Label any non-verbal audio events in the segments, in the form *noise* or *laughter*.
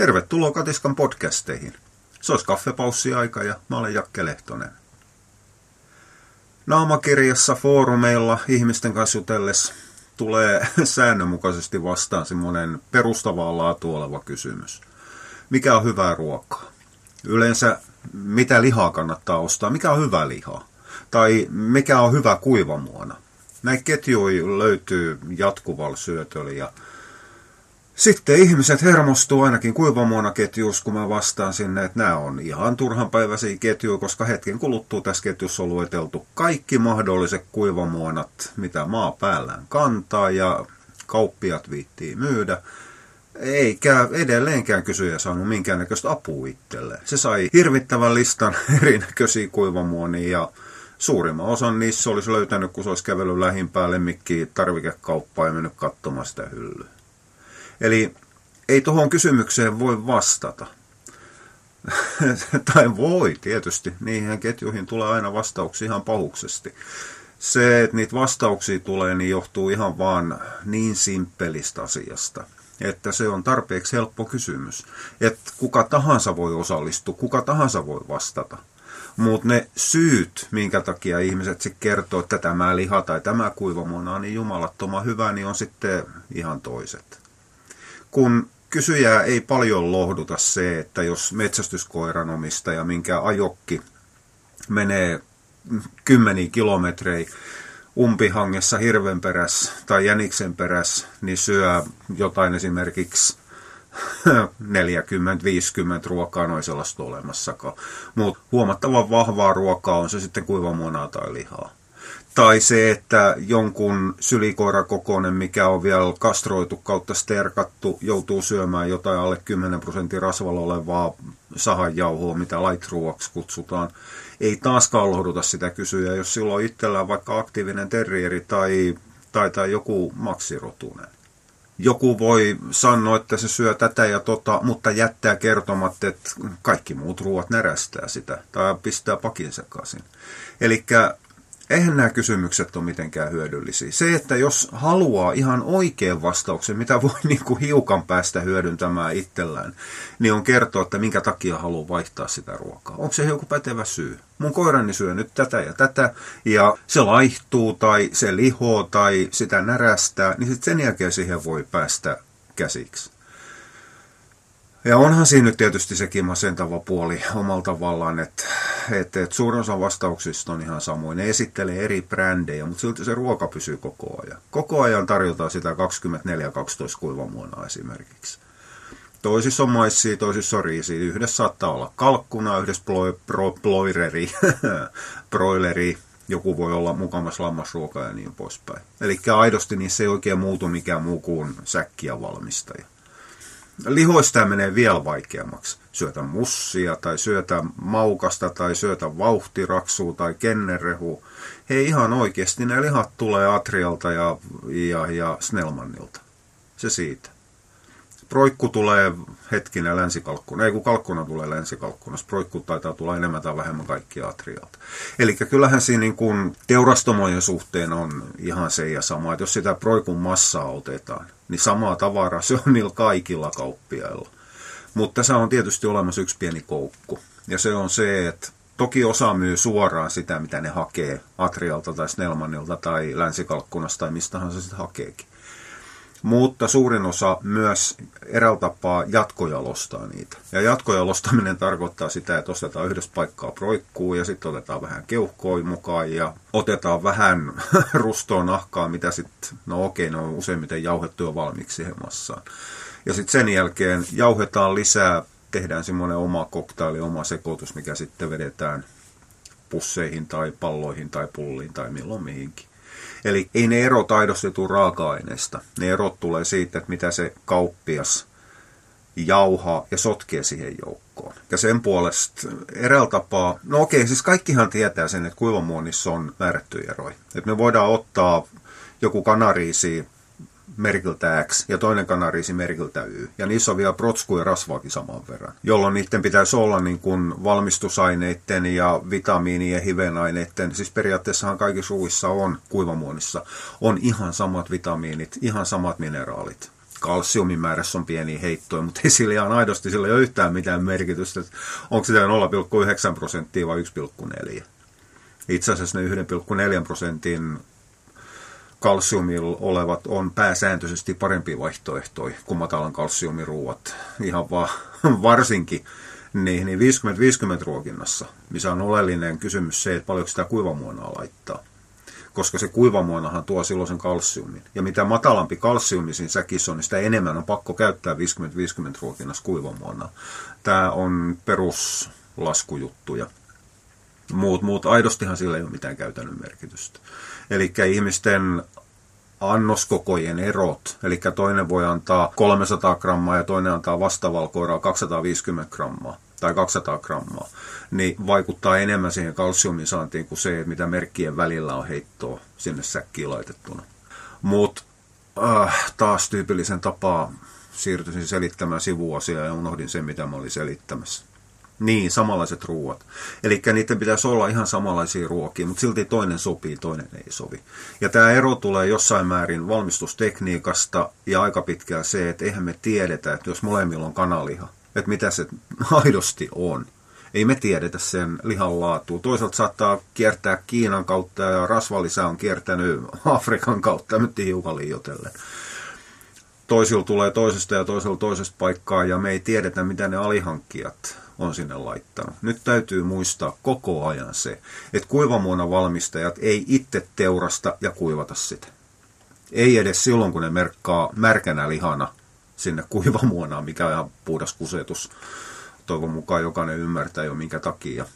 Tervetuloa Katiskan podcasteihin. Se olisi kaffepaussi-aika ja mä olen Jakke Lehtonen. Naamakirjassa foorumeilla ihmisten kanssa jutellessa tulee *laughs* säännönmukaisesti vastaan semmoinen perustavaa laatu oleva kysymys. Mikä on hyvää ruokaa? Yleensä mitä lihaa kannattaa ostaa? Mikä on hyvä liha? Tai mikä on hyvä kuivamuona? Näitä ketjuja löytyy jatkuvalla syötöllä ja sitten ihmiset hermostuu ainakin kuivamuonaketjuus, kun mä vastaan sinne, että nämä on ihan turhanpäiväisiä ketjuja, koska hetken kuluttua tässä ketjussa on lueteltu kaikki mahdolliset kuivamuonat, mitä maa päällään kantaa ja kauppiat viittii myydä. Eikä edelleenkään kysyjä saanut minkäännäköistä apua itselleen. Se sai hirvittävän listan *laughs* erinäköisiä kuivamuonia ja suurimman osan niissä olisi löytänyt, kun se olisi kävellyt lähimpää lemmikkiä tarvikekauppaa ja mennyt katsomaan sitä hyllyä. Eli ei tuohon kysymykseen voi vastata. *laughs* tai voi tietysti, niihin ketjuihin tulee aina vastauksia ihan pahuksesti. Se, että niitä vastauksia tulee, niin johtuu ihan vaan niin simppelistä asiasta, että se on tarpeeksi helppo kysymys. Että kuka tahansa voi osallistua, kuka tahansa voi vastata. Mutta ne syyt, minkä takia ihmiset sitten kertoo, että tämä liha tai tämä kuivamona on niin jumalattoman hyvä, niin on sitten ihan toiset kun kysyjää ei paljon lohduta se, että jos metsästyskoiran omistaja, minkä ajokki menee kymmeniä kilometrejä umpihangessa hirven perässä tai jäniksen perässä, niin syö jotain esimerkiksi *laughs* 40-50 ruokaa, noin sellaista olemassakaan. Mutta huomattavan vahvaa ruokaa on se sitten kuivamunaa tai lihaa. Tai se, että jonkun sylikoirakokoinen, mikä on vielä kastroitu kautta sterkattu, joutuu syömään jotain alle 10 prosentin rasvalla olevaa sahanjauhoa, mitä light kutsutaan. Ei taaskaan lohduta sitä kysyä, jos silloin itsellään vaikka aktiivinen terrieri tai, tai, tai joku maksirotunen. Joku voi sanoa, että se syö tätä ja tota, mutta jättää kertomatta, että kaikki muut ruoat närästää sitä tai pistää pakin sekaisin. Eli eihän nämä kysymykset ole mitenkään hyödyllisiä. Se, että jos haluaa ihan oikean vastauksen, mitä voi *laughs* niin kuin hiukan päästä hyödyntämään itsellään, niin on kertoa, että minkä takia haluaa vaihtaa sitä ruokaa. Onko se joku pätevä syy? Mun koirani syö nyt tätä ja tätä, ja se laihtuu tai se lihoo tai sitä närästää, niin sitten sen jälkeen siihen voi päästä käsiksi. Ja onhan siinä nyt tietysti sekin masentava puoli omalla tavallaan, että, että, että suurin osa vastauksista on ihan samoin. Ne esittelee eri brändejä, mutta silti se ruoka pysyy koko ajan. Koko ajan tarjotaan sitä 24-12 kuivamuonaa esimerkiksi. Toisissa on maissia, toisissa on riisiä. Yhdessä saattaa olla kalkkuna, yhdessä ploi, pro, ploireri, *laughs* broileri, joku voi olla mukamas lammasruoka ja niin poispäin. Eli aidosti niin se ei oikein muutu mikään muu kuin säkkiä valmistaja lihoista menee vielä vaikeammaksi. Syötä mussia tai syötä maukasta tai syötä vauhtiraksua tai kennerehua. Hei ihan oikeasti ne lihat tulee Atrialta ja, ja, ja Snellmannilta. Se siitä. Proikku tulee hetkinen länsikalkkuna, ei kun kalkkuna tulee länsikalkkunassa, proikku taitaa tulla enemmän tai vähemmän kaikki atrialta. Eli kyllähän siinä niin kuin teurastomojen suhteen on ihan se ja sama, että jos sitä proikun massaa otetaan, niin samaa tavaraa se on niillä kaikilla kauppiailla. Mutta tässä on tietysti olemassa yksi pieni koukku, ja se on se, että Toki osa myy suoraan sitä, mitä ne hakee Atrialta tai Snellmanilta tai Länsikalkkunasta tai mistähän se sitten hakeekin mutta suurin osa myös eräältä tapaa jatkojalostaa niitä. Ja jatkojalostaminen tarkoittaa sitä, että ostetaan yhdessä paikkaa proikkuu ja sitten otetaan vähän keuhkoa mukaan ja otetaan vähän *laughs* rustoa nahkaa, mitä sitten, no okei, ne on useimmiten jauhettu jo valmiiksi siihen massaan. Ja sitten sen jälkeen jauhetaan lisää, tehdään semmoinen oma koktaili, oma sekoitus, mikä sitten vedetään pusseihin tai palloihin tai pulliin tai milloin mihinkin. Eli ei ne erot aidosti tule raaka-aineesta. Ne erot tulee siitä, että mitä se kauppias jauhaa ja sotkee siihen joukkoon. Ja sen puolesta eräällä tapaa, no okei, siis kaikkihan tietää sen, että kuivamuonissa on määrättyjä eroja. Että me voidaan ottaa joku kanariisi merkiltä X ja toinen kanariisi merkiltä Y. Ja niissä on vielä protsku ja rasvaakin saman verran. Jolloin niiden pitäisi olla niin kuin valmistusaineiden ja vitamiinien hivenaineiden, siis periaatteessahan kaikissa ruuissa on kuivamuonissa, on ihan samat vitamiinit, ihan samat mineraalit. kalsiumin määrässä on pieni heittoja, mutta ei sillä ihan aidosti sillä ei ole yhtään mitään merkitystä, onko sitä 0,9 prosenttia vai 1,4. Itse asiassa ne 1,4 prosentin kalsiumilla olevat on pääsääntöisesti parempi vaihtoehtoja kuin matalan kalsiumiruuat. Ihan vaan *laughs* varsinkin niin, niin 50-50 ruokinnassa, missä on oleellinen kysymys se, että paljonko sitä kuivamuonaa laittaa. Koska se kuivamuonahan tuo silloin sen kalsiumin. Ja mitä matalampi kalsiumi siinä säkissä on, niin sitä enemmän on pakko käyttää 50-50 ruokinnassa kuivamuonaa. Tämä on peruslaskujuttuja. Muut, muut aidostihan sillä ei ole mitään käytännön merkitystä. Eli ihmisten annoskokojen erot, eli toinen voi antaa 300 grammaa ja toinen antaa vastavalkoiraa 250 grammaa tai 200 grammaa, niin vaikuttaa enemmän siihen kalsiumin saantiin kuin se, mitä merkkien välillä on heittoa sinne säkkiin laitettuna. Mutta äh, taas tyypillisen tapaa siirtyisin selittämään sivuasiaa ja unohdin sen, mitä mä olin selittämässä. Niin, samanlaiset ruuat. Eli niiden pitäisi olla ihan samanlaisia ruokia, mutta silti toinen sopii, toinen ei sovi. Ja tämä ero tulee jossain määrin valmistustekniikasta ja aika pitkään se, että eihän me tiedetä, että jos molemmilla on kanaliha, että mitä se *laughs* aidosti on. Ei me tiedetä sen lihan laatua. Toisaalta saattaa kiertää Kiinan kautta ja rasvalisä on kiertänyt Afrikan kautta, nyt hiukan liioitellen toisilla tulee toisesta ja toisella toisesta paikkaa ja me ei tiedetä, mitä ne alihankkijat on sinne laittanut. Nyt täytyy muistaa koko ajan se, että kuivamuona valmistajat ei itse teurasta ja kuivata sitä. Ei edes silloin, kun ne merkkaa märkänä lihana sinne kuivamuonaan, mikä on ihan puhdas kusetus. Toivon mukaan jokainen ymmärtää jo minkä takia.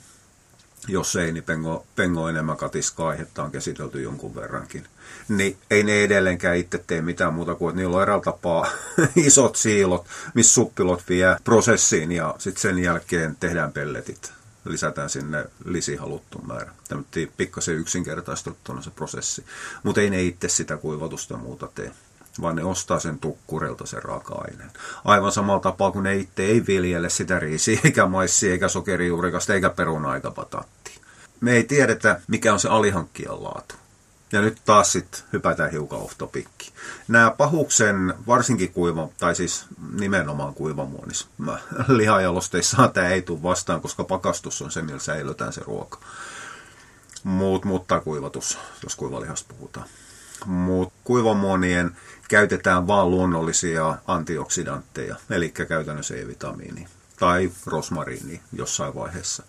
Jos ei, niin pengo, pengo enemmän katiskaa aihetta on käsitelty jonkun verrankin. Niin ei ne edelleenkään itse tee mitään muuta kuin, että niillä on eräällä tapaa *laughs* isot siilot, missä suppilot vie prosessiin ja sitten sen jälkeen tehdään pelletit. Lisätään sinne lisi haluttu määrä. Tämä pikkasen yksinkertaistettuna se prosessi. Mutta ei ne itse sitä kuivatusta muuta tee vaan ne ostaa sen tukkurilta sen raaka-aineen. Aivan samalla tapaa kuin ne itse ei viljele sitä riisiä, eikä maissia, eikä sokerijuurikasta, eikä peruna, eikä pataatti. Me ei tiedetä, mikä on se alihankkijan laatu. Ja nyt taas sitten hypätään hiukan off topikki. Nämä pahuksen, varsinkin kuiva, tai siis nimenomaan kuivamuonis, *laughs* lihajalosteissa tämä ei tule vastaan, koska pakastus on se, millä säilytään se ruoka. Muut, mutta kuivatus, jos kuivalihasta puhutaan. Mutta kuivamuonien käytetään vain luonnollisia antioksidantteja, eli käytännössä E-vitamiini tai rosmariini jossain vaiheessa.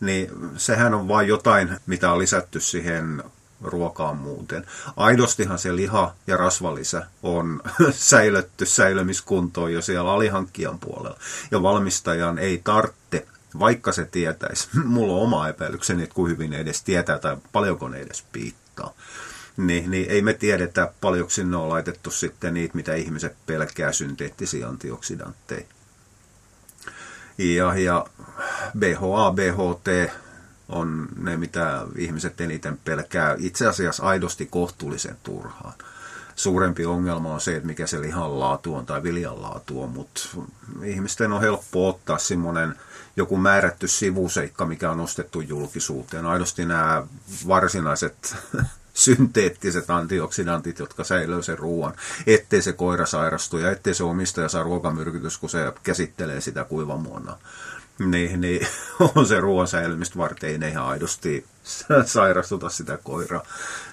Niin sehän on vain jotain, mitä on lisätty siihen ruokaan muuten. Aidostihan se liha ja rasvalisä on *laughs* säilytty säilymiskuntoon jo siellä alihankkijan puolella. Ja valmistajan ei tarvitse, vaikka se tietäisi, *laughs* mulla on oma epäilykseni, että kuin hyvin edes tietää tai paljonko ne edes piittaa niin, niin ei me tiedetä paljonko sinne on laitettu sitten niitä, mitä ihmiset pelkää synteettisiä antioksidantteja. Ja, ja BHA, BHT on ne, mitä ihmiset eniten pelkää itse asiassa aidosti kohtuullisen turhaan. Suurempi ongelma on se, että mikä se lihan laatu on tai viljan laatu on, mutta ihmisten on helppo ottaa semmoinen joku määrätty sivuseikka, mikä on nostettu julkisuuteen. Aidosti nämä varsinaiset *laughs* synteettiset antioksidantit, jotka säilöö sen ruoan, ettei se koira sairastu ja ettei se omistaja saa ruokamyrkytys, kun se käsittelee sitä kuivamuona. Niin, niin *laughs* on se ruoan säilymistä varten, ei ihan aidosti *laughs* sairastuta sitä koiraa.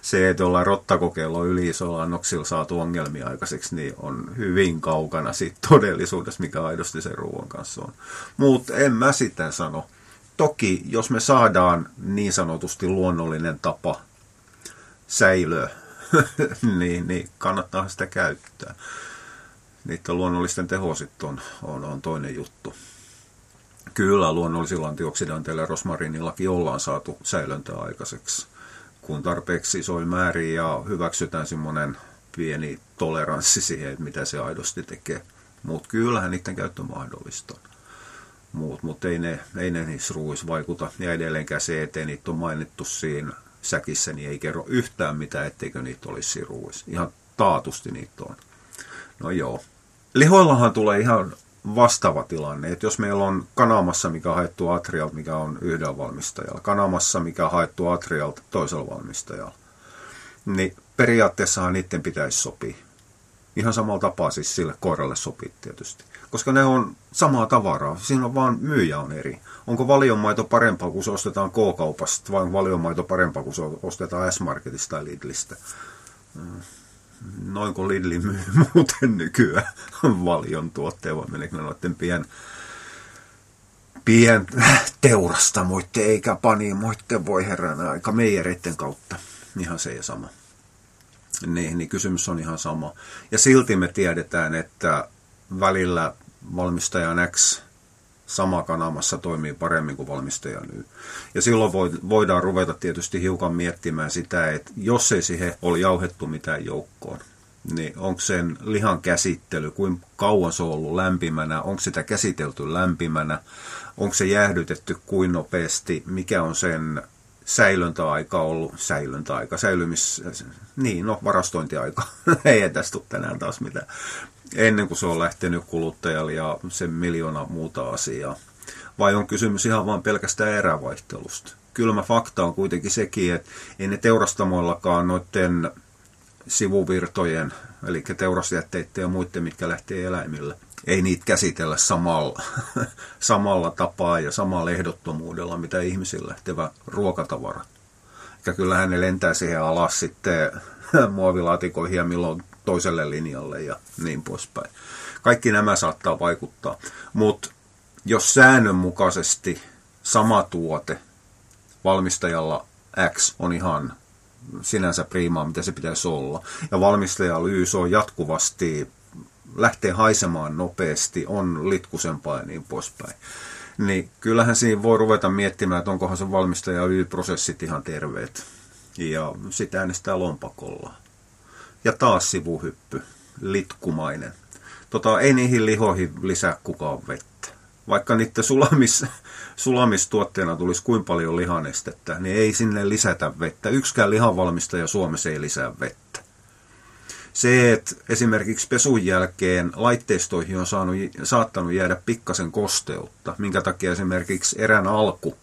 Se, että ollaan rottakokeilla yli isolla annoksilla saatu ongelmia aikaiseksi, niin on hyvin kaukana siitä todellisuudesta, mikä aidosti sen ruoan kanssa on. Mutta en mä sitä sano. Toki, jos me saadaan niin sanotusti luonnollinen tapa säilöä, *laughs* niin, niin kannattaa sitä käyttää. Niiden luonnollisten teho sitten on, on, on toinen juttu. Kyllä luonnollisilla antioksidanteilla ja rosmarinillakin ollaan saatu säilöntöä aikaiseksi, kun tarpeeksi isoja määriä ja hyväksytään semmoinen pieni toleranssi siihen, että mitä se aidosti tekee. Mutta kyllähän niiden käyttö mahdollista mutta ei ne, ei ne niissä ruuissa vaikuta. Ja edelleenkään se, ettei niitä on mainittu siinä säkissä, niin ei kerro yhtään mitään, etteikö niitä olisi siinä ruuissa. Ihan taatusti niitä on. No joo. Lihoillahan tulee ihan vastaava tilanne, että jos meillä on kanamassa, mikä on haettu Atrialta, mikä on yhdellä valmistajalla, kanamassa, mikä on haettu Atrialta toisella valmistajalla, niin periaatteessahan niiden pitäisi sopia. Ihan samalla tapaa siis sille koiralle sopii tietysti. Koska ne on samaa tavaraa, siinä on vaan myyjä on eri. Onko valionmaito parempaa, kun se ostetaan K-kaupasta, vai valionmaito parempaa, kun se ostetaan S-Marketista tai Lidlistä? Noin kuin Lidli myy *laughs* muuten nykyään valion tuotteen, vai menekö noiden pien, pien teurastamoitte eikä panimoitte voi herran aika meijereiden kautta. Ihan se ja sama. Niin, niin kysymys on ihan sama. Ja silti me tiedetään, että välillä valmistajan X sama kanamassa toimii paremmin kuin valmistaja Y. Ja silloin voidaan ruveta tietysti hiukan miettimään sitä, että jos ei siihen ole jauhettu mitään joukkoon, niin onko sen lihan käsittely, kuinka kauan se on ollut lämpimänä, onko sitä käsitelty lämpimänä, onko se jäähdytetty kuin nopeasti, mikä on sen säilöntäaika ollut, säilöntäaika, säilymis, niin no varastointiaika, *laughs* ei tästä tule tänään taas mitään, ennen kuin se on lähtenyt kuluttajalle ja sen miljoona muuta asiaa. Vai on kysymys ihan vain pelkästään erävaihtelusta? Kylmä fakta on kuitenkin sekin, että ei ne teurastamoillakaan noiden sivuvirtojen, eli teurasjätteiden ja muiden, mitkä lähtee eläimille, ei niitä käsitellä samalla, *laughs* samalla tapaa ja samalla ehdottomuudella, mitä ihmisillä lähtevä ruokatavara. Ja kyllähän ne lentää siihen alas sitten *laughs* muovilaatikoihin ja milloin toiselle linjalle ja niin poispäin. Kaikki nämä saattaa vaikuttaa, mutta jos säännönmukaisesti sama tuote valmistajalla X on ihan sinänsä priimaa, mitä se pitäisi olla, ja valmistajalla Y on jatkuvasti lähtee haisemaan nopeasti, on litkusempaa ja niin poispäin. Niin kyllähän siinä voi ruveta miettimään, että onkohan se valmistaja Y-prosessit ihan terveet. Ja sitä äänestää lompakolla. Ja taas sivuhyppy, litkumainen. Tota, ei niihin lihoihin lisää kukaan vettä. Vaikka niiden sulamis, sulamistuotteena tulisi kuin paljon lihanestettä, niin ei sinne lisätä vettä. Yksikään lihanvalmistaja Suomessa ei lisää vettä. Se, että esimerkiksi pesun jälkeen laitteistoihin on saanut, saattanut jäädä pikkasen kosteutta, minkä takia esimerkiksi erän alku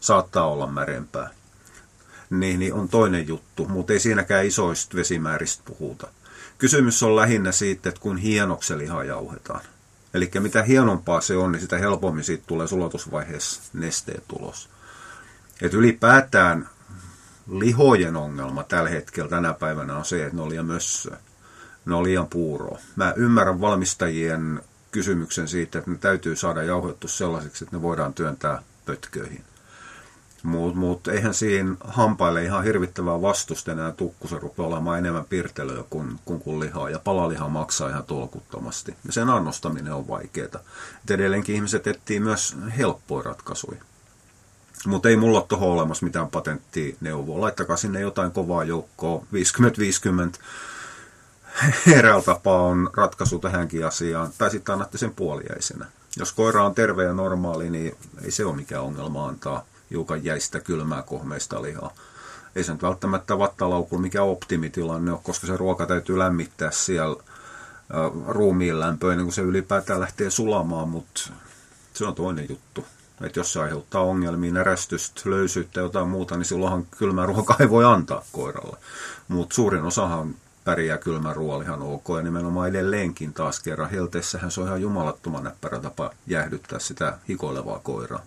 saattaa olla märempää niin, niin on toinen juttu, mutta ei siinäkään isoista vesimääristä puhuta. Kysymys on lähinnä siitä, että kun hienoksi liha jauhetaan. Eli mitä hienompaa se on, niin sitä helpommin siitä tulee sulatusvaiheessa nesteen tulos. Et ylipäätään lihojen ongelma tällä hetkellä tänä päivänä on se, että ne on liian mössöä. Ne on liian puuroa. Mä ymmärrän valmistajien kysymyksen siitä, että ne täytyy saada jauhettu sellaiseksi, että ne voidaan työntää pötköihin. Mutta mut, eihän siinä hampaille ihan hirvittävää vastusta enää tukku, se rupeaa olemaan enemmän pirtelöä kuin, kuin, kuin lihaa, ja palaliha maksaa ihan tolkuttomasti. Ja sen annostaminen on vaikeaa. Et edelleenkin ihmiset etsii myös helppoja ratkaisuja. Mutta ei mulla tuohon olemassa mitään patenttia neuvoa. Laittakaa sinne jotain kovaa joukkoa, 50-50. Eräällä tapaa on ratkaisu tähänkin asiaan, tai sitten annatte sen puoliäisenä. Jos koira on terve ja normaali, niin ei se ole mikään ongelma antaa hiukan jäistä kylmää kohmeista lihaa. Ei se nyt välttämättä vattalaukulla mikä optimitilanne ole, koska se ruoka täytyy lämmittää siellä ruumiin lämpöön ennen kuin se ylipäätään lähtee sulamaan, mutta se on toinen juttu. Että jos se aiheuttaa ongelmia, närästystä, löysyyttä ja jotain muuta, niin silloinhan kylmää ruokaa ei voi antaa koiralle. Mutta suurin osahan pärjää kylmän ruoalla ihan ok. Ja nimenomaan edelleenkin taas kerran helteessähän se on ihan jumalattoman näppärä tapa jäähdyttää sitä hikoilevaa koiraa.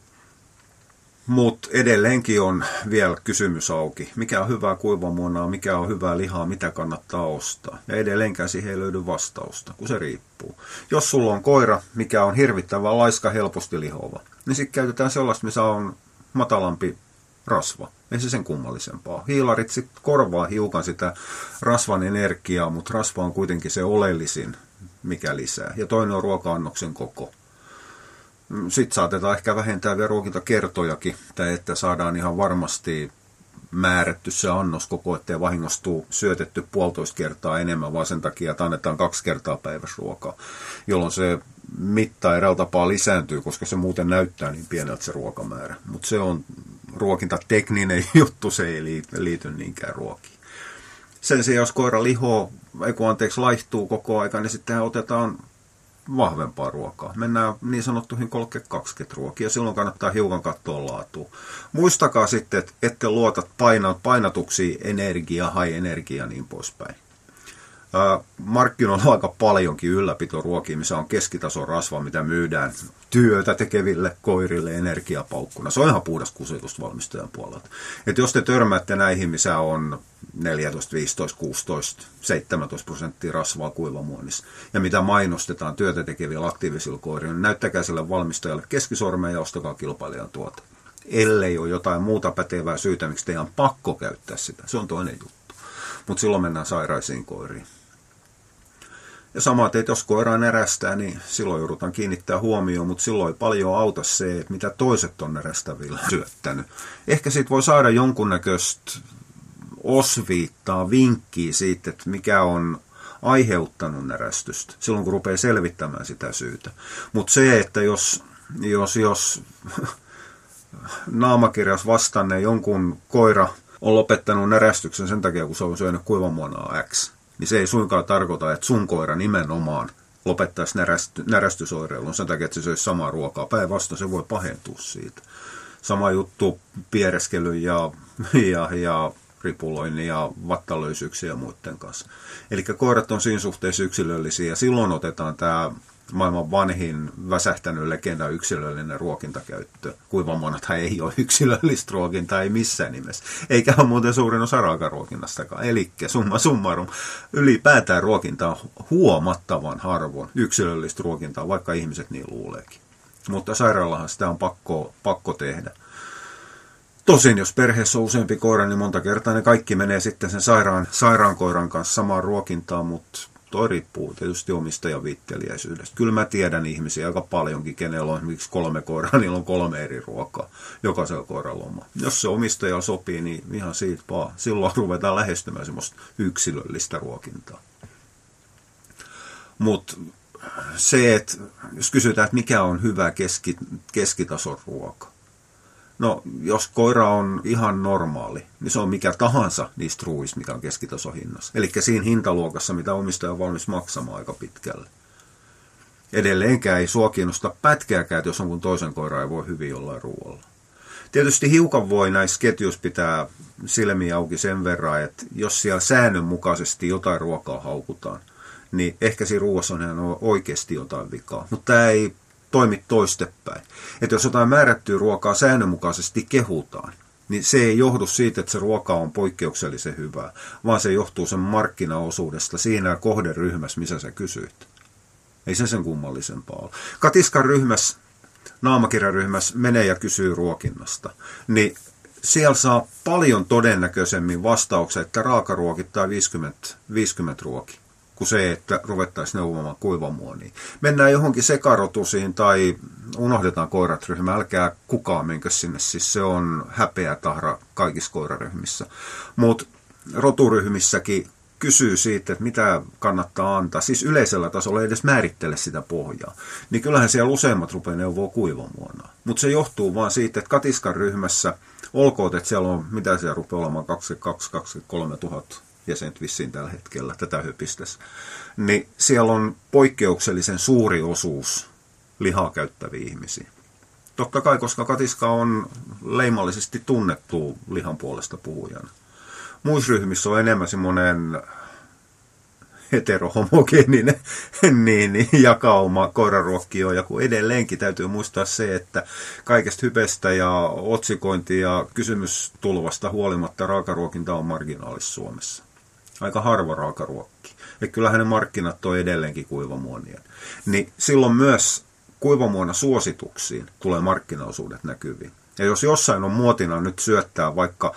Mutta edelleenkin on vielä kysymys auki. Mikä on hyvää kuivamuonaa, mikä on hyvää lihaa, mitä kannattaa ostaa. Ja edelleenkään siihen ei löydy vastausta, kun se riippuu. Jos sulla on koira, mikä on hirvittävän laiska, helposti lihova, niin sitten käytetään sellaista, missä on matalampi rasva. Ei se sen kummallisempaa. Hiilarit sitten korvaa hiukan sitä rasvan energiaa, mutta rasva on kuitenkin se oleellisin, mikä lisää. Ja toinen on ruoka-annoksen koko. Sitten saatetaan ehkä vähentää vielä ruokintakertojakin, että saadaan ihan varmasti määrätty se annos koko, ettei vahingostuu syötetty puolitoista kertaa enemmän, vaan sen takia, että annetaan kaksi kertaa päivässä ruokaa, jolloin se mitta eräällä tapaa lisääntyy, koska se muuten näyttää niin pieneltä se ruokamäärä. Mutta se on ruokintatekninen *laughs* juttu, se ei liity niinkään ruokiin. Sen sijaan, jos koira liho, ei kun anteeksi, laihtuu koko aika, niin sitten otetaan vahvempaa ruokaa. Mennään niin sanottuihin 30-20 ruokia, silloin kannattaa hiukan katsoa laatua. Muistakaa sitten, että ette luota paina, painatuksiin energia, high energia niin poispäin. Markkinoilla on aika paljonkin ylläpitoruokia, missä on keskitason rasva, mitä myydään työtä tekeville koirille energiapaukkuna. Se on ihan puhdas kusetus valmistajan puolelta. Et jos te törmäätte näihin, missä on 14, 15, 16, 17 prosenttia rasvaa kuivamuonissa, ja mitä mainostetaan työtä tekevillä aktiivisilla koirilla, niin näyttäkää sille valmistajalle keskisormeen ja ostakaa kilpailijan tuota. Ellei ole jotain muuta pätevää syytä, miksi teidän on pakko käyttää sitä. Se on toinen juttu. Mutta silloin mennään sairaisiin koiriin. Ja sama, että jos koira närästää, niin silloin joudutaan kiinnittää huomioon, mutta silloin ei paljon auta se, että mitä toiset on närästävillä *laughs* syöttänyt. Ehkä siitä voi saada jonkunnäköistä osviittaa, vinkkiä siitä, että mikä on aiheuttanut närästystä, silloin kun rupeaa selvittämään sitä syytä. Mutta se, että jos, jos, jos *laughs* naamakirjas vastanneen jonkun koira on lopettanut närästyksen sen takia, kun se on syönyt kuivamuonaa X, niin se ei suinkaan tarkoita, että sun koira nimenomaan lopettaisi närästy, närästysoireilun sen takia, että se söisi samaa ruokaa. Päinvastoin se voi pahentua siitä. Sama juttu piereskely ja, ja, ja ripuloinnin ja vattalöisyyksiä ja muiden kanssa. Eli koirat on siinä suhteessa yksilöllisiä ja silloin otetaan tämä maailman vanhin väsähtänyt legenda yksilöllinen ruokintakäyttö. Kuivamonathan ei ole yksilöllistä ruokintaa, ei missään nimessä. Eikä ole muuten suurin osa raakaruokinnastakaan. Eli summa summarum, ylipäätään ruokinta on huomattavan harvoin yksilöllistä ruokintaa, vaikka ihmiset niin luuleekin. Mutta sairaalahan sitä on pakko, pakko tehdä. Tosin jos perheessä on useampi koira, niin monta kertaa ne kaikki menee sitten sen sairaan, sairaankoiran kanssa samaan ruokintaan, mutta toi riippuu tietysti omistajan viitteliäisyydestä. Kyllä mä tiedän ihmisiä aika paljonkin, kenellä on esimerkiksi kolme koiraa, *laughs* niillä on kolme eri ruokaa, jokaisella koiralla oma. Jos se omistaja sopii, niin ihan siitä vaan. Silloin ruvetaan lähestymään semmoista yksilöllistä ruokintaa. Mutta se, että jos kysytään, että mikä on hyvä keski, keskitason ruoka, No, jos koira on ihan normaali, niin se on mikä tahansa niistä ruuista, mikä on keskitasohinnassa. Eli siinä hintaluokassa, mitä omistaja on valmis maksamaan aika pitkälle. Edelleenkään ei sua kiinnosta pätkääkään, että jos on kun toisen koira ei voi hyvin jollain ruoalla. Tietysti hiukan voi näissä ketjuissa pitää silmiä auki sen verran, että jos siellä säännönmukaisesti jotain ruokaa haukutaan, niin ehkä siinä ruoassa on ihan oikeasti jotain vikaa. Mutta tämä ei toimi toistepäin. Että jos jotain määrättyä ruokaa säännönmukaisesti kehutaan, niin se ei johdu siitä, että se ruoka on poikkeuksellisen hyvää, vaan se johtuu sen markkinaosuudesta siinä kohderyhmässä, missä sä kysyit. Ei se sen kummallisempaa ole. Katiskan ryhmässä, naamakirjaryhmässä menee ja kysyy ruokinnasta, niin siellä saa paljon todennäköisemmin vastauksia, että raakaruokittaa 50, 50 ruoki kuin se, että ruvettaisiin neuvomaan kuivamuoniin. Mennään johonkin sekarotusiin tai unohdetaan koirat ryhmä, älkää kukaan menkö sinne, siis se on häpeä tahra kaikissa koiraryhmissä. Mutta roturyhmissäkin kysyy siitä, että mitä kannattaa antaa, siis yleisellä tasolla ei edes määrittele sitä pohjaa, niin kyllähän siellä useimmat rupeaa neuvoa kuivamuonaa. Mutta se johtuu vaan siitä, että katiskan ryhmässä, olkoon, että siellä on, mitä siellä rupeaa olemaan, 22-23 tuhatta jäsenet vissiin tällä hetkellä tätä hypistässä, niin siellä on poikkeuksellisen suuri osuus lihaa käyttäviä ihmisiä. Totta kai, koska katiska on leimallisesti tunnettu lihan puolesta puhujana. Muissa ryhmissä on enemmän semmoinen heterohomogeeninen *laughs* niin, niin, jakauma koiraruokkia. Ja kun edelleenkin täytyy muistaa se, että kaikesta hypestä ja otsikointia ja kysymystulvasta huolimatta raakaruokinta on marginaalis Suomessa aika harva raakaruokki. Ja kyllähän ne markkinat on edelleenkin kuivamuonien. Niin silloin myös kuivamuona suosituksiin tulee markkinaosuudet näkyviin. Ja jos jossain on muotina nyt syöttää vaikka,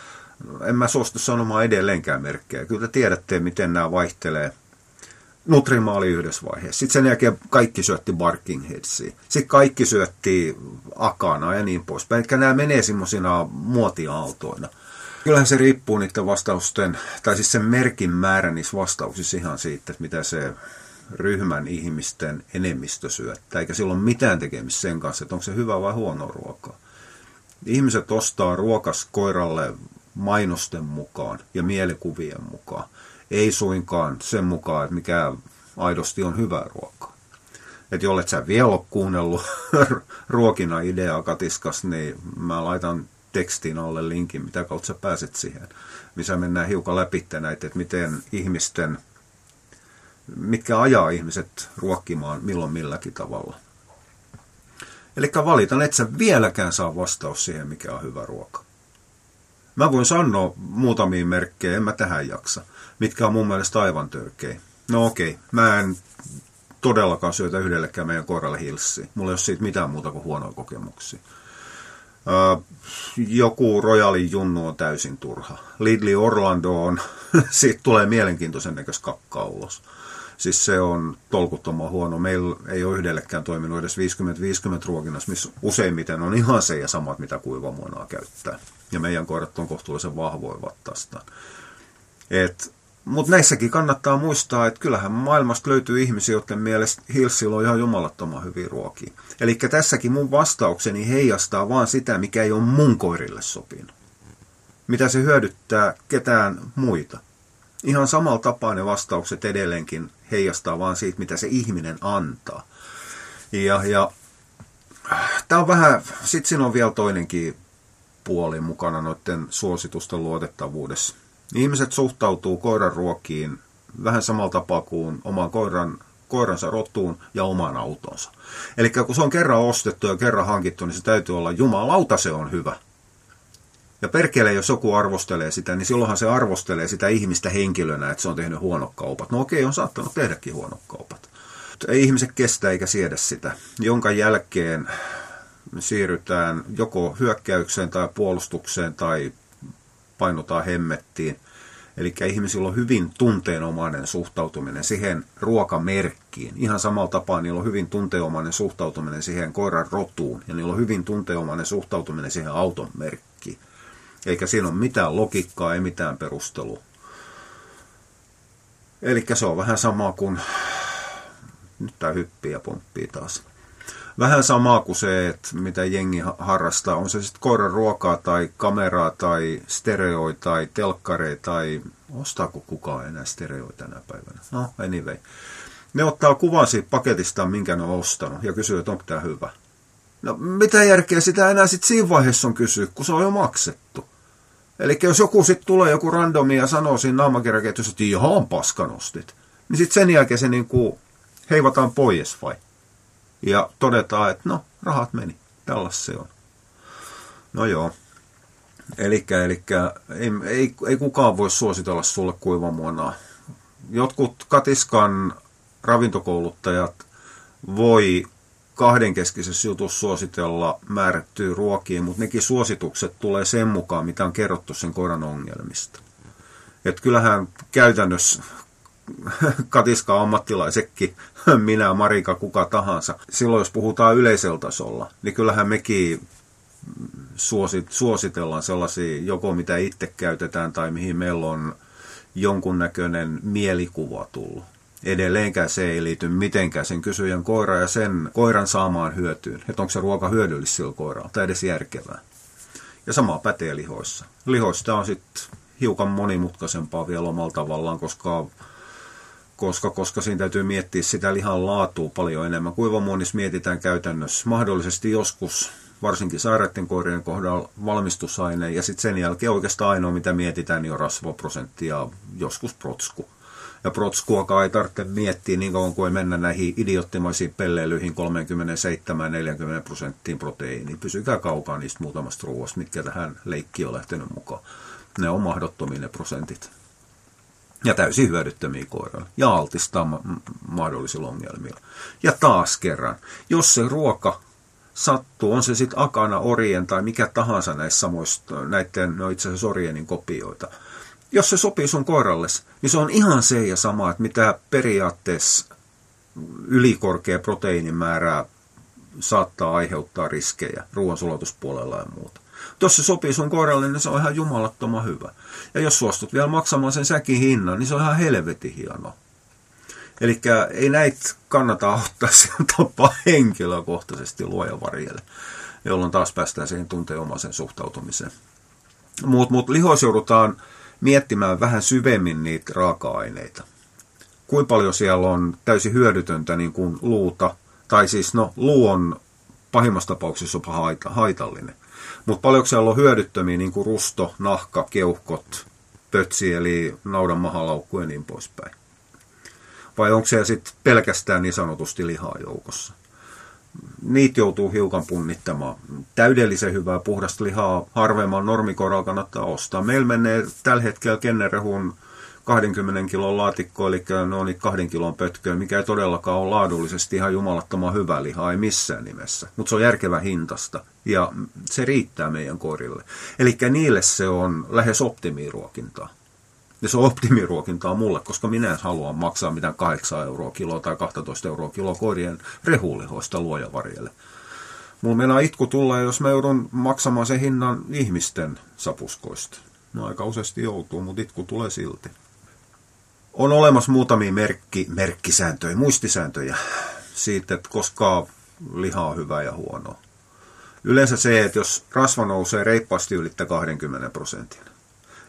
en mä suostu sanomaan edelleenkään merkkejä, kyllä te tiedätte, miten nämä vaihtelee. Nutrimaali yhdessä vaiheessa. Sitten sen jälkeen kaikki syötti Barking Headsia. Sitten kaikki syötti Akana ja niin poispäin. Eli nämä menee semmoisina muotiaaltoina. Kyllähän se riippuu niiden vastausten, tai siis sen merkin määrä niissä vastauksissa ihan siitä, että mitä se ryhmän ihmisten enemmistö syöttää, eikä silloin mitään tekemistä sen kanssa, että onko se hyvä vai huono ruokaa. Ihmiset ostaa ruokas koiralle mainosten mukaan ja mielikuvien mukaan, ei suinkaan sen mukaan, että mikä aidosti on hyvää ruokaa. Että jollet sä vielä ole kuunnellut *laughs* ruokina ideaa katiskas, niin mä laitan tekstiin alle linkin, mitä kautta sä pääset siihen, missä mennään hiukan läpi näitä, että miten ihmisten mitkä ajaa ihmiset ruokkimaan milloin milläkin tavalla. Eli valitan, että sä vieläkään saa vastaus siihen, mikä on hyvä ruoka. Mä voin sanoa muutamia merkkejä, en mä tähän jaksa, mitkä on mun mielestä aivan törkeä. No okei, mä en todellakaan syötä yhdellekään meidän koiralle hilssiä. Mulla ei ole siitä mitään muuta kuin huonoja kokemuksia. Joku Royalin junnu on täysin turha. Lidli Orlando on, *laughs* siitä tulee mielenkiintoisen näköistä kakkaa ulos. Siis se on tolkuttoman huono. Meillä ei ole yhdellekään toiminut edes 50-50 ruokinnassa, missä useimmiten on ihan se ja samat, mitä kuivamuonaa käyttää. Ja meidän koirat on kohtuullisen vahvoja vattaasta. Et mutta näissäkin kannattaa muistaa, että kyllähän maailmasta löytyy ihmisiä, joiden mielestä Hillsillä on ihan jumalattoman hyviä ruokia. Eli tässäkin mun vastaukseni heijastaa vaan sitä, mikä ei ole mun koirille sopinut. Mitä se hyödyttää ketään muita. Ihan samalla tapaa ne vastaukset edelleenkin heijastaa vaan siitä, mitä se ihminen antaa. Ja, ja tämä on vähän, sitten siinä on vielä toinenkin puoli mukana noiden suositusten luotettavuudessa Ihmiset suhtautuu koiran ruokiin vähän samalla tapaa kuin oman koiran, koiransa rotuun ja omaan autonsa. Eli kun se on kerran ostettu ja kerran hankittu, niin se täytyy olla jumalauta, se on hyvä. Ja perkele, jos joku arvostelee sitä, niin silloinhan se arvostelee sitä ihmistä henkilönä, että se on tehnyt huonot kaupat. No okei, on saattanut tehdäkin huonot kaupat. Ei ihmiset kestä eikä siedä sitä, jonka jälkeen siirrytään joko hyökkäykseen tai puolustukseen tai painotaan hemmettiin. Eli ihmisillä on hyvin tunteenomainen suhtautuminen siihen ruokamerkkiin. Ihan samalla tapaa niillä on hyvin tunteenomainen suhtautuminen siihen koiran rotuun ja niillä on hyvin tunteenomainen suhtautuminen siihen auton merkkiin. Eikä siinä ole mitään logiikkaa, ei mitään perustelua. Eli se on vähän sama kuin... Nyt tämä hyppii ja pomppii taas vähän samaa kuin se, että mitä jengi harrastaa. On se sitten koiran ruokaa tai kameraa tai stereoi tai telkkareita tai ostaako kukaan enää stereoita tänä päivänä. No, anyway. Ne ottaa kuvan siitä paketista, minkä ne on ostanut ja kysyy, että onko tämä hyvä. No mitä järkeä sitä enää sitten siinä vaiheessa on kysyä, kun se on jo maksettu. Eli jos joku sitten tulee, joku randomi ja sanoo siinä naamakirjaketjussa, että ihan paskanostit, niin sitten sen jälkeen se niinku heivataan pois vai? Ja todetaan, että no, rahat meni. Tällaista se on. No joo. Elikkä ei, ei, ei kukaan voi suositella sulle kuivamuonaa. Jotkut katiskan ravintokouluttajat voi kahdenkeskisessä jutussa suositella määrättyä ruokiin, mutta nekin suositukset tulee sen mukaan, mitä on kerrottu sen koiran ongelmista. Et kyllähän käytännössä *laughs* katiska ammattilaisekin, *laughs* minä, Marika, kuka tahansa. Silloin jos puhutaan yleisellä tasolla, niin kyllähän mekin suosit, suositellaan sellaisia, joko mitä itse käytetään tai mihin meillä on jonkunnäköinen mielikuva tullut. Edelleenkään se ei liity mitenkään sen kysyjän koira ja sen koiran saamaan hyötyyn. Että onko se ruoka hyödyllistä sillä koiralla tai edes järkevää. Ja sama pätee lihoissa. Lihoista on sitten hiukan monimutkaisempaa vielä omalla tavallaan, koska koska, koska siinä täytyy miettiä sitä lihan laatua paljon enemmän. Kuivamuonissa mietitään käytännössä mahdollisesti joskus, varsinkin sairaiden koirien kohdalla, valmistusaine, ja sitten sen jälkeen oikeastaan ainoa, mitä mietitään, niin on rasvaprosentti ja joskus protsku. Ja protskuakaan ei tarvitse miettiä niin kauan kuin ei mennä näihin idiottimaisiin pelleilyihin 37-40 prosenttiin proteiiniin. Pysykää kaukaa niistä muutamasta ruoasta, mitkä tähän leikkiin on lähtenyt mukaan. Ne on mahdottomia ne prosentit ja täysin hyödyttömiä koiralle ja altistaa ma- mahdollisilla ongelmilla. Ja taas kerran, jos se ruoka sattuu, on se sitten akana, orien tai mikä tahansa näissä samoista, näiden, no itse asiassa orienin kopioita, jos se sopii sun koiralle, niin se on ihan se ja sama, että mitä periaatteessa ylikorkea proteiinimäärä saattaa aiheuttaa riskejä ruoansulatuspuolella ja muuta. Jos se sopii sun koiralle, niin se on ihan jumalattoman hyvä. Ja jos suostut vielä maksamaan sen säkin hinnan, niin se on ihan helvetin hieno. Eli ei näitä kannata ottaa *laughs* sen tapaa henkilökohtaisesti luoja varjelle, jolloin taas päästään siihen tunteenomaisen suhtautumiseen. Mutta mut lihois joudutaan miettimään vähän syvemmin niitä raaka-aineita. Kuinka paljon siellä on täysin hyödytöntä niin kuin luuta, tai siis no, luu on pahimmassa tapauksessa jopa haitallinen. Mutta paljonko siellä on hyödyttömiä, niin kuin rusto, nahka, keuhkot, pötsi, eli naudan mahalaukku ja niin poispäin. vai onko se sitten pelkästään niin sanotusti lihaa joukossa. Niitä joutuu hiukan punnittamaan. Täydellisen hyvää puhdasta lihaa harvemman normikoralla kannattaa ostaa. Meillä menee tällä hetkellä kennerehun 20 kilon laatikko, eli noin kahden kilon pötköä, mikä ei todellakaan ole laadullisesti ihan jumalattoman hyvä liha, ei missään nimessä. Mutta se on järkevä hintasta ja se riittää meidän korille. Eli niille se on lähes optimiruokintaa. Ja se on optimiruokintaa mulle, koska minä en halua maksaa mitään 8 euroa kilo tai 12 euroa kilo koirien rehulihoista luojavarjelle. Mulla meinaa itku tulla, jos mä joudun maksamaan sen hinnan ihmisten sapuskoista. No aika useasti joutuu, mutta itku tulee silti. On olemassa muutamia merkki, merkkisääntöjä, muistisääntöjä siitä, että koska liha on hyvä ja huono. Yleensä se, että jos rasva nousee reippaasti ylittää 20 prosentin,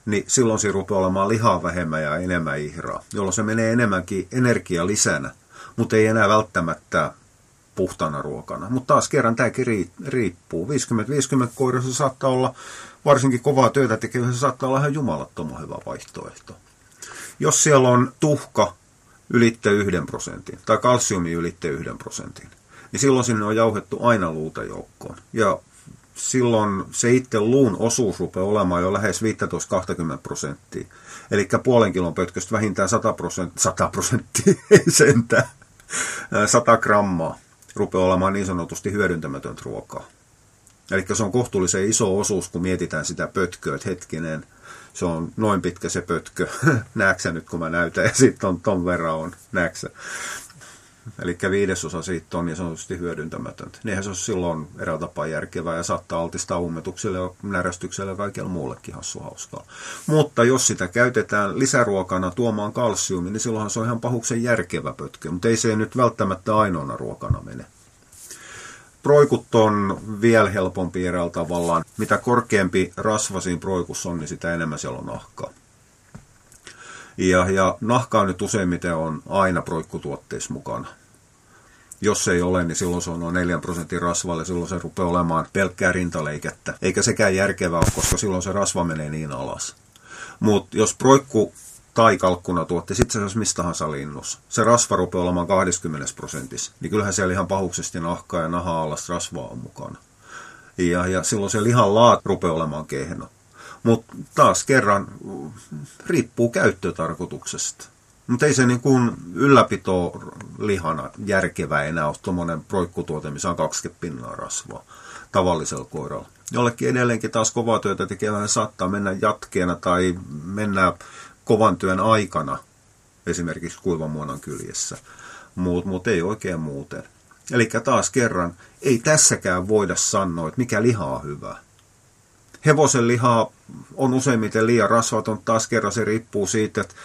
niin silloin se rupeaa olemaan lihaa vähemmän ja enemmän ihraa, jolloin se menee enemmänkin energia lisänä, mutta ei enää välttämättä puhtaana ruokana. Mutta taas kerran tämäkin riippuu. 50-50 koirassa saattaa olla, varsinkin kovaa työtä tekevä, se saattaa olla ihan jumalattoman hyvä vaihtoehto. Jos siellä on tuhka ylitte yhden prosentin tai kalsiumi ylitte yhden prosentin, niin silloin sinne on jauhettu aina luuta joukkoon. Ja silloin se itse luun osuus rupeaa olemaan jo lähes 15-20 prosenttia. Eli puolen kilon pötköstä vähintään 100 prosenttia, *laughs* 100 prosenttia, sentään, 100 grammaa rupeaa olemaan niin sanotusti hyödyntämätöntä ruokaa. Eli se on kohtuullisen iso osuus, kun mietitään sitä pötköä, että hetkinen, se on noin pitkä se pötkö, *laughs* näetkö nyt kun mä näytän, ja sitten on ton verran on, näetkö Eli viidesosa siitä on niin sanotusti hyödyntämätöntä. Niinhän se on silloin eräällä tapaa järkevää ja saattaa altistaa ummetukselle, närästykselle ja kaikille muullekin hassu hauskaa. Mutta jos sitä käytetään lisäruokana tuomaan kalsiumi, niin silloinhan se on ihan pahuksen järkevä pötkö, mutta ei se nyt välttämättä ainoana ruokana mene. Proikut on vielä helpompi eräällä tavallaan. Mitä korkeampi rasva siinä proikussa on, niin sitä enemmän siellä on nahkaa. Ja, ja nahkaa nyt useimmiten on aina proikkutuotteissa mukana. Jos ei ole, niin silloin se on noin 4 prosentin rasvalle, silloin se rupeaa olemaan pelkkää rintaleikettä. Eikä sekään järkevää ole, koska silloin se rasva menee niin alas. Mutta jos proikku tai kalkkuna tuotti, sitten se olisi mistä tahansa linnus. Se rasva rupeaa olemaan 20 prosentissa, niin kyllähän siellä ihan pahuksesti nahkaa ja naha alas rasvaa on mukana. Ja, ja silloin se lihan laat rupeaa olemaan kehno. Mutta taas kerran riippuu käyttötarkoituksesta. Mutta ei se niin kuin ylläpito lihana järkevää enää ole tuommoinen proikkutuote, missä on 20 pinnaa rasvaa tavallisella koiralla. Jollekin edelleenkin taas kovaa työtä tekevään saattaa mennä jatkeena tai mennä kovan työn aikana, esimerkiksi kuivamuonan kyljessä, mutta mut ei oikein muuten. Eli taas kerran, ei tässäkään voida sanoa, että mikä liha on hyvä hevosen liha on useimmiten liian rasvaton. Taas kerran se riippuu siitä, että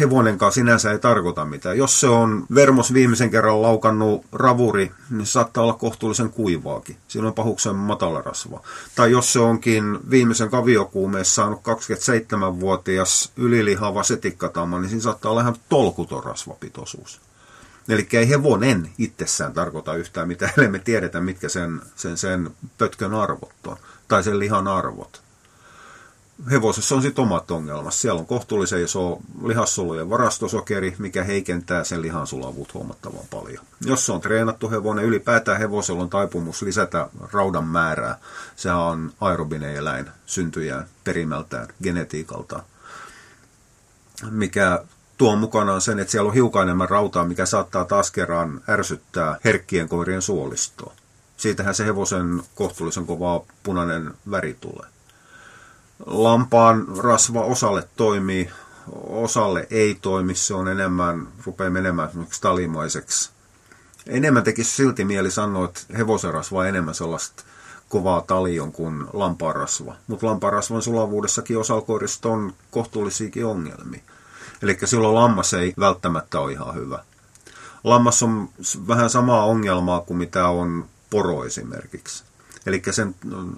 hevonenkaan sinänsä ei tarkoita mitään. Jos se on vermos viimeisen kerran laukannut ravuri, niin saattaa olla kohtuullisen kuivaakin. Siinä on pahuksen matala rasva. Tai jos se onkin viimeisen kaviokuumeessa saanut 27-vuotias ylilihava setikkatama, niin siinä saattaa olla ihan tolkuton rasvapitoisuus. Eli ei hevonen itsessään tarkoita yhtään mitään, ellei me tiedetä, mitkä sen, sen, sen pötkön arvot on tai sen lihan arvot. Hevosessa on sitten omat ongelmat. Siellä on kohtuullisen iso lihassolujen varastosokeri, mikä heikentää sen lihan sulavuutta huomattavan paljon. Jos se on treenattu hevonen, ylipäätään hevosella on taipumus lisätä raudan määrää. Se on aerobinen eläin syntyjään perimältään, genetiikalta, mikä tuo mukanaan sen, että siellä on hiukan enemmän rautaa, mikä saattaa taas kerran ärsyttää herkkien koirien suolistoa siitähän se hevosen kohtuullisen kova punainen väri tulee. Lampaan rasva osalle toimii, osalle ei toimi, se on enemmän, rupeaa menemään esimerkiksi talimaiseksi. Enemmän tekisi silti mieli sanoa, että hevosen rasva on enemmän sellaista kovaa talion kuin lampaanrasva. Mutta lampaanrasvan sulavuudessakin osalkoirista on kohtuullisiakin ongelmia. Eli silloin lammas ei välttämättä ole ihan hyvä. Lammas on vähän samaa ongelmaa kuin mitä on poro esimerkiksi. Eli sen mm,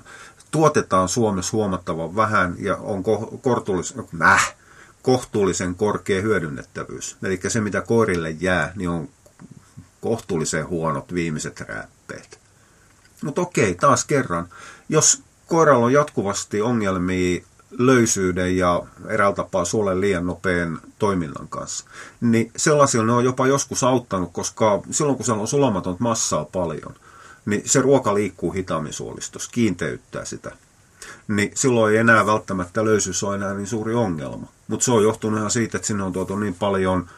tuotetaan Suomessa huomattavan vähän ja on kohtuullisen, äh, kohtuullisen korkea hyödynnettävyys. Eli se, mitä koirille jää, niin on kohtuullisen huonot viimeiset rääppeet. Mutta okei, taas kerran, jos koiralla on jatkuvasti ongelmia löysyyden ja eräältä tapaa suolen liian nopean toiminnan kanssa. Niin sellaisilla ne on jopa joskus auttanut, koska silloin kun siellä on sulamatonta massaa paljon, niin se ruoka liikkuu hitaammin suolistossa, kiinteyttää sitä. Niin silloin ei enää välttämättä löysyys ole enää niin suuri ongelma. Mutta se on johtunut ihan siitä, että sinne on tuotu niin paljon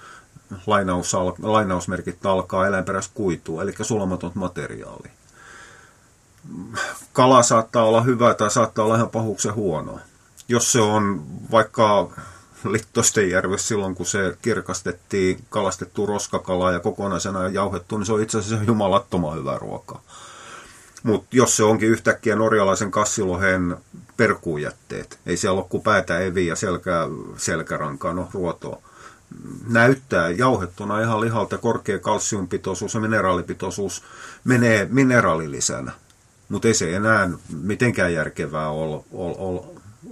lainaus, lainausmerkit alkaa eläinperäistä kuitua, eli sulamatonta materiaalia. Kala saattaa olla hyvä tai saattaa olla ihan pahuuksen huonoa jos se on vaikka Littostenjärvessä silloin, kun se kirkastettiin kalastettu roskakalaa ja kokonaisena jauhettu, niin se on itse asiassa jumalattoman hyvää ruokaa. Mutta jos se onkin yhtäkkiä norjalaisen kassilohen perkuujätteet, ei siellä ole kuin päätä evi ja selkä, selkärankaa, no ruotoa, näyttää jauhettuna ihan lihalta korkea kalsiumpitoisuus ja mineraalipitoisuus menee mineraalilisänä. Mutta ei se enää mitenkään järkevää ole, ole, ole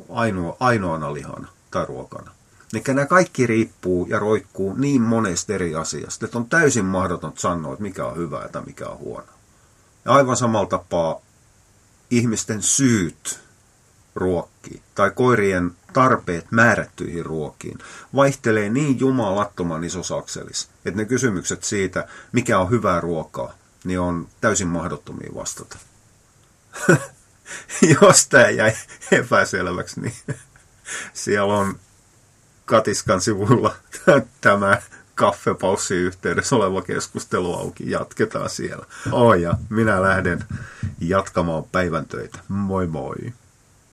ainoa, ainoana lihana ruokana. Eli nämä kaikki riippuu ja roikkuu niin monesta eri asiasta, että on täysin mahdotonta sanoa, että mikä on hyvä ja mikä on huono. Ja aivan samalla tapaa ihmisten syyt ruokkiin tai koirien tarpeet määrättyihin ruokiin vaihtelee niin jumalattoman isosakselis, että ne kysymykset siitä, mikä on hyvää ruokaa, niin on täysin mahdottomia vastata. *laughs* jos tämä jäi epäselväksi, niin siellä on Katiskan sivulla *laughs* tämä kaffepaussin yhteydessä oleva keskustelu auki. Jatketaan siellä. Oh, ja minä lähden jatkamaan päivän töitä. Moi moi!